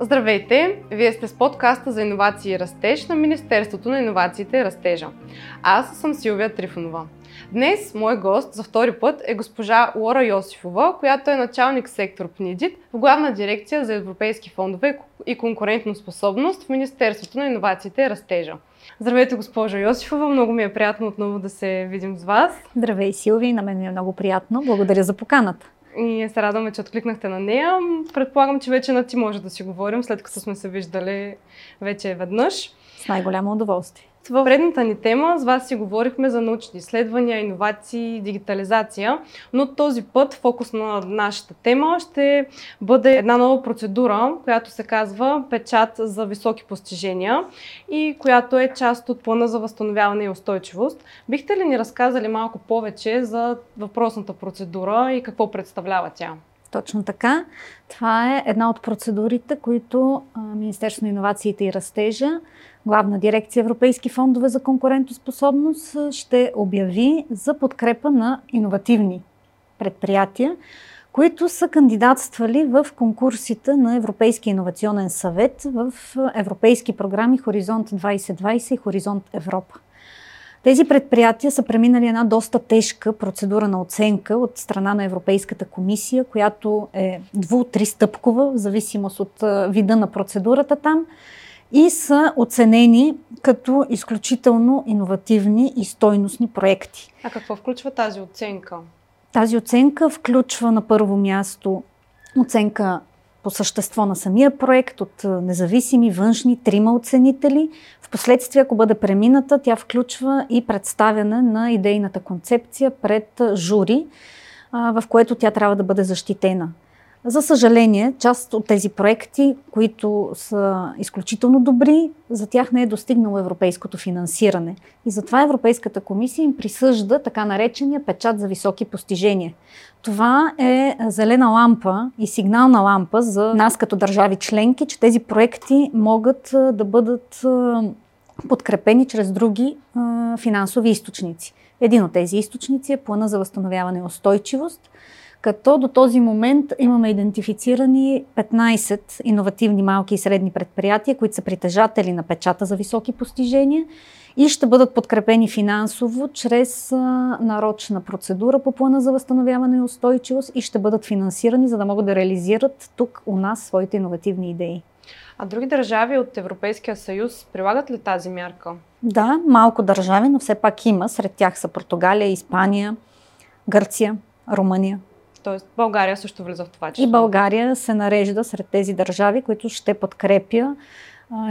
Здравейте! Вие сте с подкаста за иновации и растеж на Министерството на иновациите и растежа. Аз съм Силвия Трифонова. Днес мой гост за втори път е госпожа Лора Йосифова, която е началник сектор ПНИДИТ в главна дирекция за европейски фондове и конкурентно способност в Министерството на иновациите и растежа. Здравейте, госпожа Йосифова. Много ми е приятно отново да се видим с вас. Здравей, Силви. На мен ми е много приятно. Благодаря за поканата. И се радваме, че откликнахте на нея. Предполагам, че вече на ти може да си говорим, след като сме се виждали вече веднъж. С най-голямо удоволствие. В предната ни тема с вас си говорихме за научни изследвания, иновации, дигитализация, но този път фокус на нашата тема ще бъде една нова процедура, която се казва печат за високи постижения и която е част от плана за възстановяване и устойчивост. Бихте ли ни разказали малко повече за въпросната процедура и какво представлява тя? Точно така. Това е една от процедурите, които Министерството на иновациите и растежа Главна дирекция Европейски фондове за конкурентоспособност ще обяви за подкрепа на иновативни предприятия, които са кандидатствали в конкурсите на Европейския иновационен съвет в европейски програми Хоризонт 2020 и Хоризонт Европа. Тези предприятия са преминали една доста тежка процедура на оценка от страна на Европейската комисия, която е дву-тристъпкова, в зависимост от вида на процедурата там и са оценени като изключително иновативни и стойностни проекти. А какво включва тази оценка? Тази оценка включва на първо място оценка по същество на самия проект от независими външни трима оценители. Впоследствие, ако бъде премината, тя включва и представяне на идейната концепция пред жури, в което тя трябва да бъде защитена. За съжаление, част от тези проекти, които са изключително добри, за тях не е достигнало европейското финансиране. И затова Европейската комисия им присъжда така наречения печат за високи постижения. Това е зелена лампа и сигнална лампа за нас като държави членки, че тези проекти могат да бъдат подкрепени чрез други финансови източници. Един от тези източници е плана за възстановяване и устойчивост – като до този момент имаме идентифицирани 15 иновативни малки и средни предприятия, които са притежатели на печата за високи постижения и ще бъдат подкрепени финансово чрез нарочна процедура по плана за възстановяване и устойчивост и ще бъдат финансирани, за да могат да реализират тук у нас своите иновативни идеи. А други държави от Европейския съюз прилагат ли тази мярка? Да, малко държави, но все пак има. Сред тях са Португалия, Испания, Гърция, Румъния. Тоест България също влиза в това число. И България се нарежда сред тези държави, които ще подкрепя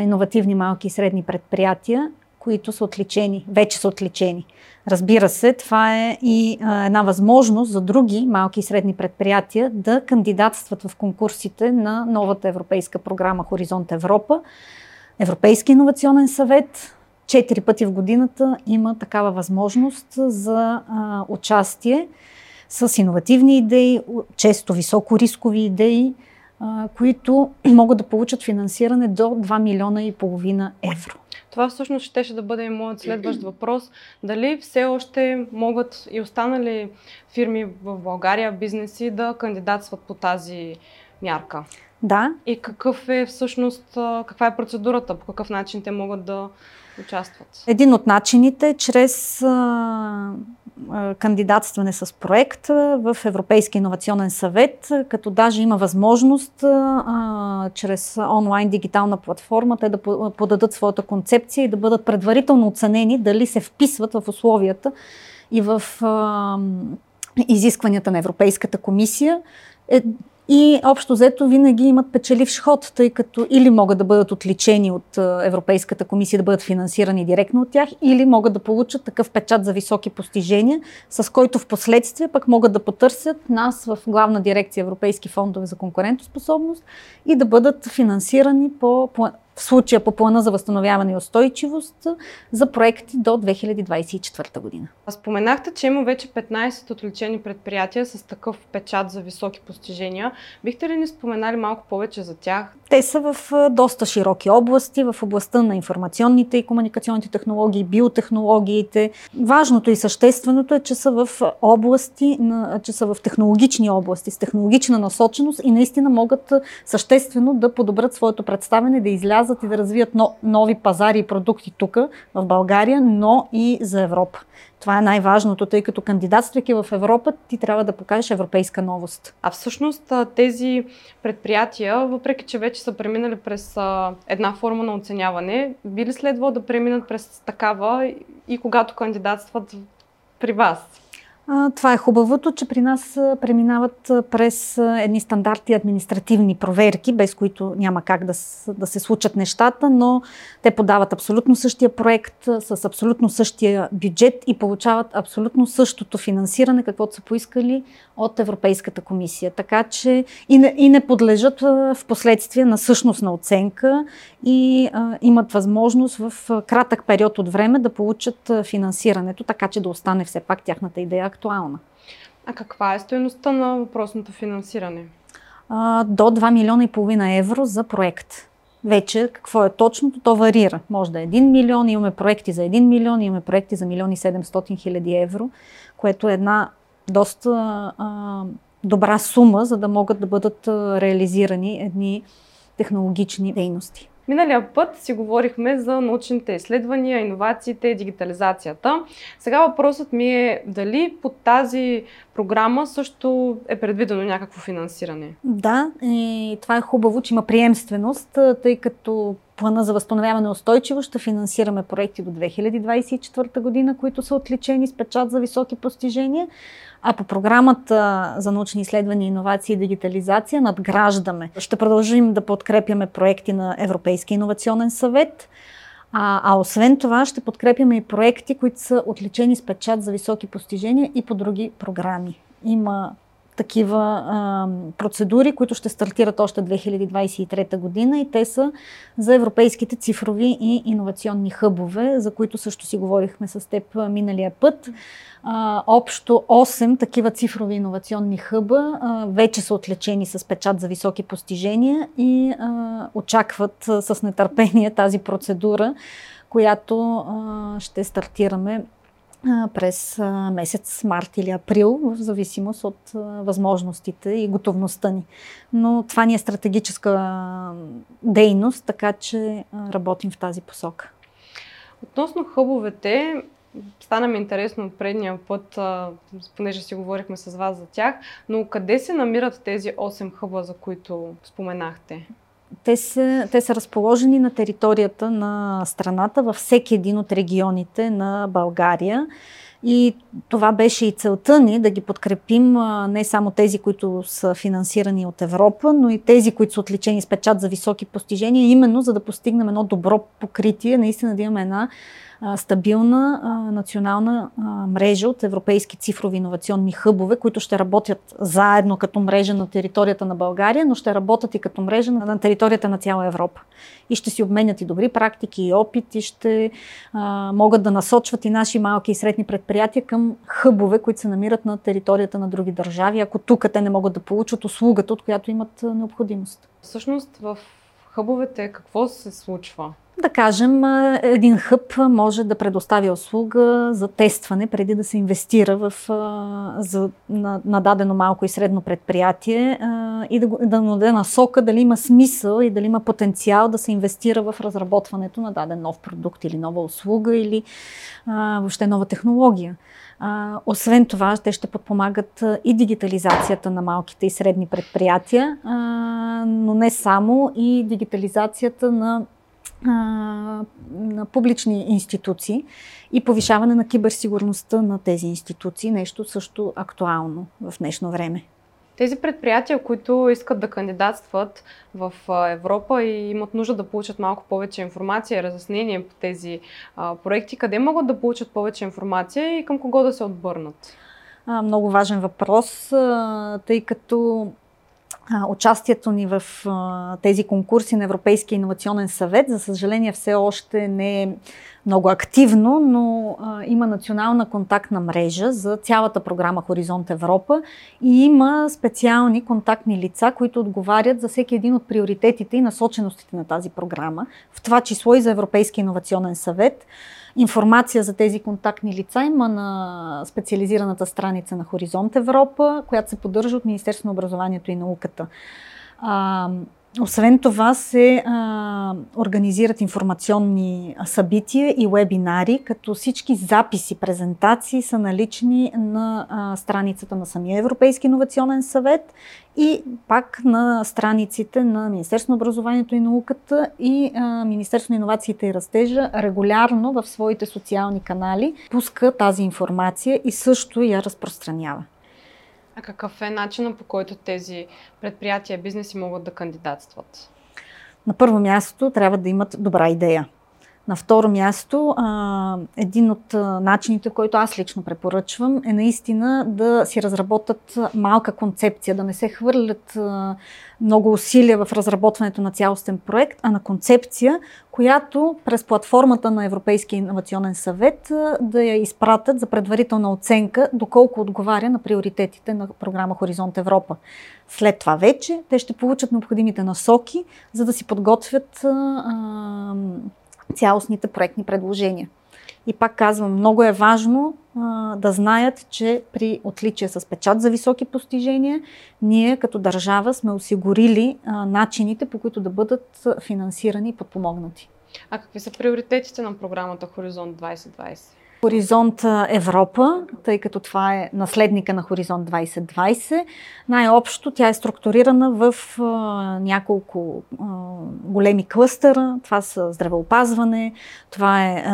иновативни малки и средни предприятия, които са отличени, вече са отличени. Разбира се, това е и а, една възможност за други малки и средни предприятия да кандидатстват в конкурсите на новата европейска програма Хоризонт Европа. Европейски иновационен съвет четири пъти в годината има такава възможност за а, участие с иновативни идеи, често високо рискови идеи, които могат да получат финансиране до 2 милиона и половина евро. Това всъщност ще да бъде и моят следващ въпрос. Дали все още могат и останали фирми в България, бизнеси да кандидатстват по тази мярка? Да. И какъв е всъщност, каква е процедурата, по какъв начин те могат да участват? Един от начините е чрез кандидатстване с проект в Европейски инновационен съвет, като даже има възможност чрез онлайн дигитална платформа те да подадат своята концепция и да бъдат предварително оценени дали се вписват в условията и в изискванията на Европейската комисия. Е, и общо взето винаги имат печеливш ход, тъй като или могат да бъдат отличени от Европейската комисия, да бъдат финансирани директно от тях, или могат да получат такъв печат за високи постижения, с който в последствие пък могат да потърсят нас в главна дирекция Европейски фондове за конкурентоспособност и да бъдат финансирани по, по в случая по плана за възстановяване и устойчивост за проекти до 2024 година. Споменахте, че има вече 15 отличени предприятия с такъв печат за високи постижения. Бихте ли ни споменали малко повече за тях? Те са в доста широки области, в областта на информационните и комуникационните технологии, биотехнологиите. Важното и същественото е, че са в области, че са в технологични области, с технологична насоченост и наистина могат съществено да подобрят своето представене, да излязат и да развият нови пазари и продукти тук, в България, но и за Европа. Това е най-важното, тъй като кандидатствайки в Европа, ти трябва да покажеш европейска новост. А всъщност тези предприятия, въпреки че вече са преминали през една форма на оценяване, би ли следвало да преминат през такава и когато кандидатстват при вас? Това е хубавото, че при нас преминават през едни стандарти административни проверки, без които няма как да, да се случат нещата, но те подават абсолютно същия проект с абсолютно същия бюджет и получават абсолютно същото финансиране, каквото са поискали от Европейската комисия. Така че и не, и не подлежат в последствие на същностна оценка и а, имат възможност в кратък период от време да получат финансирането, така че да остане все пак тяхната идея актуална. А каква е стоеността на въпросното финансиране? А, до 2 милиона и половина евро за проект. Вече какво е точното, то варира. Може да е 1 милион, имаме проекти за 1 милион, имаме проекти за 1 милион и 700 хиляди евро, което е една доста а, добра сума, за да могат да бъдат реализирани едни технологични дейности. Миналия път си говорихме за научните изследвания, иновациите и дигитализацията. Сега въпросът ми е дали под тази програма също е предвидено някакво финансиране. Да, и това е хубаво, че има приемственост, тъй като плана за възстановяване устойчиво ще финансираме проекти до 2024 година, които са отличени с печат за високи постижения. А по програмата за научни изследвания, иновации и дигитализация надграждаме. Ще продължим да подкрепяме проекти на Европейския иновационен съвет. А, а освен това ще подкрепяме и проекти, които са отличени с печат за високи постижения и по други програми. Има такива а, процедури, които ще стартират още 2023 година и те са за европейските цифрови и иновационни хъбове, за които също си говорихме с теб миналия път. А, общо 8 такива цифрови иновационни хъба а, вече са отлечени с печат за високи постижения и а, очакват а, с нетърпение тази процедура, която а, ще стартираме през месец март или април, в зависимост от възможностите и готовността ни. Но това ни е стратегическа дейност, така че работим в тази посока. Относно хъбовете, стана ми интересно от предния път, понеже си говорихме с вас за тях, но къде се намират тези 8 хъба, за които споменахте? Те са, те са разположени на територията на страната, във всеки един от регионите на България. И това беше и целта ни да ги подкрепим не само тези, които са финансирани от Европа, но и тези, които са отличени с печат за високи постижения, именно за да постигнем едно добро покритие, наистина да имаме една стабилна национална мрежа от европейски цифрови иновационни хъбове, които ще работят заедно като мрежа на територията на България, но ще работят и като мрежа на територията на цяла Европа. И ще си обменят и добри практики, и опит, и ще могат да насочват и наши малки и средни предприятия към хъбове, които се намират на територията на други държави, ако тук те не могат да получат услугата, от която имат необходимост. Всъщност в хъбовете какво се случва? Да кажем, един хъб може да предоставя услуга за тестване преди да се инвестира в, за, на, на дадено малко и средно предприятие и да, да му даде насока дали има смисъл и дали има потенциал да се инвестира в разработването на даден нов продукт или нова услуга или въобще нова технология. Освен това, те ще подпомагат и дигитализацията на малките и средни предприятия, но не само и дигитализацията на на публични институции и повишаване на киберсигурността на тези институции, нещо също актуално в днешно време. Тези предприятия, които искат да кандидатстват в Европа и имат нужда да получат малко повече информация и разяснение по тези а, проекти, къде могат да получат повече информация и към кого да се отбърнат? А, много важен въпрос, тъй като участието ни в тези конкурси на Европейския инновационен съвет, за съжаление, все още не е много активно, но а, има национална контактна мрежа за цялата програма Хоризонт Европа и има специални контактни лица, които отговарят за всеки един от приоритетите и насоченостите на тази програма, в това число и за Европейския инновационен съвет. Информация за тези контактни лица има на специализираната страница на Хоризонт Европа, която се поддържа от Министерство на образованието и науката. А, освен това се а, организират информационни събития и вебинари, като всички записи, презентации са налични на а, страницата на самия Европейски инновационен съвет и пак на страниците на Министерство на образованието и науката и а, Министерство на инновациите и растежа регулярно в своите социални канали пуска тази информация и също я разпространява. А какъв е начинът по който тези предприятия, бизнеси могат да кандидатстват? На първо място трябва да имат добра идея. На второ място, един от начините, който аз лично препоръчвам, е наистина да си разработят малка концепция, да не се хвърлят много усилия в разработването на цялостен проект, а на концепция, която през платформата на Европейския инновационен съвет да я изпратят за предварителна оценка, доколко отговаря на приоритетите на програма Хоризонт Европа. След това вече те ще получат необходимите насоки, за да си подготвят цялостните проектни предложения. И пак казвам, много е важно а, да знаят, че при отличие с печат за високи постижения, ние като държава сме осигурили а, начините, по които да бъдат финансирани и подпомогнати. А какви са приоритетите на програмата Хоризонт 2020? Хоризонт Европа, тъй като това е наследника на Хоризонт 2020. Най-общо тя е структурирана в няколко големи клъстъра. Това са здравеопазване, това е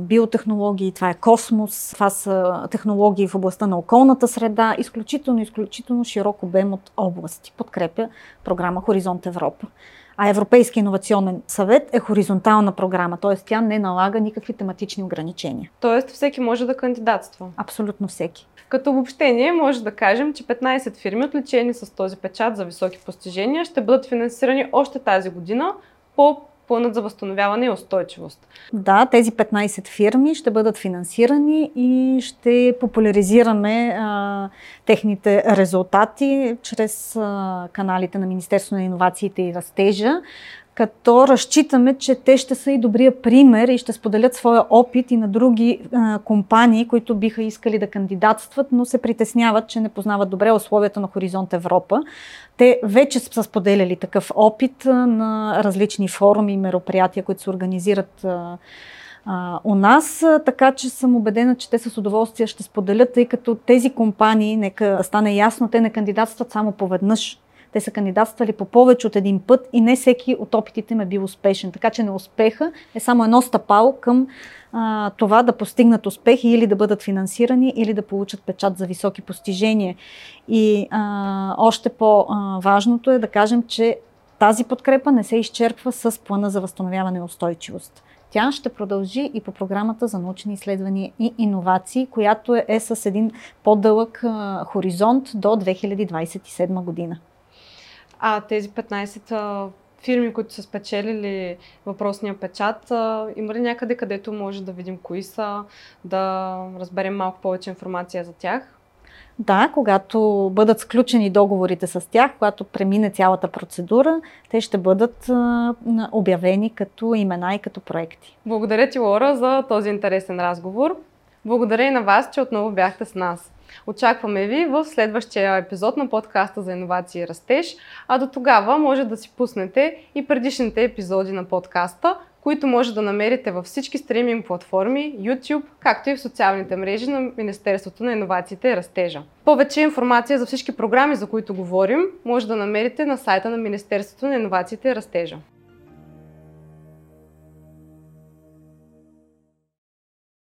биотехнологии, това е космос, това са технологии в областта на околната среда. Изключително, изключително широк обем от области подкрепя програма Хоризонт Европа. А Европейски инновационен съвет е хоризонтална програма, т.е. тя не налага никакви тематични ограничения. Тоест всеки може да кандидатства? Абсолютно всеки. Като обобщение може да кажем, че 15 фирми, отличени с този печат за високи постижения, ще бъдат финансирани още тази година по планът за възстановяване и устойчивост. Да, тези 15 фирми ще бъдат финансирани и ще популяризираме а, техните резултати чрез а, каналите на Министерство на иновациите и растежа като разчитаме, че те ще са и добрия пример и ще споделят своя опит и на други а, компании, които биха искали да кандидатстват, но се притесняват, че не познават добре условията на Хоризонт Европа. Те вече са споделяли такъв опит а, на различни форуми и мероприятия, които се организират а, у нас, така че съм убедена, че те с удоволствие ще споделят, тъй като тези компании, нека стане ясно, те не кандидатстват само поведнъж те са кандидатствали по повече от един път и не всеки от опитите им е бил успешен. Така че неуспеха е само едно стъпало към а, това да постигнат успехи или да бъдат финансирани, или да получат печат за високи постижения. И а, още по-важното е да кажем, че тази подкрепа не се изчерпва с плана за възстановяване и устойчивост. Тя ще продължи и по програмата за научни изследвания и иновации, която е, с един по-дълъг хоризонт до 2027 година. А тези 15 фирми, които са спечелили въпросния печат, има ли някъде, където може да видим кои са, да разберем малко повече информация за тях? Да, когато бъдат сключени договорите с тях, когато премине цялата процедура, те ще бъдат а, обявени като имена и като проекти. Благодаря ти, Лора, за този интересен разговор. Благодаря и на вас, че отново бяхте с нас. Очакваме ви в следващия епизод на подкаста за иновации и растеж, а до тогава може да си пуснете и предишните епизоди на подкаста, които може да намерите във всички стриминг платформи, YouTube, както и в социалните мрежи на Министерството на иновациите и растежа. Повече информация за всички програми, за които говорим, може да намерите на сайта на Министерството на иновациите и растежа.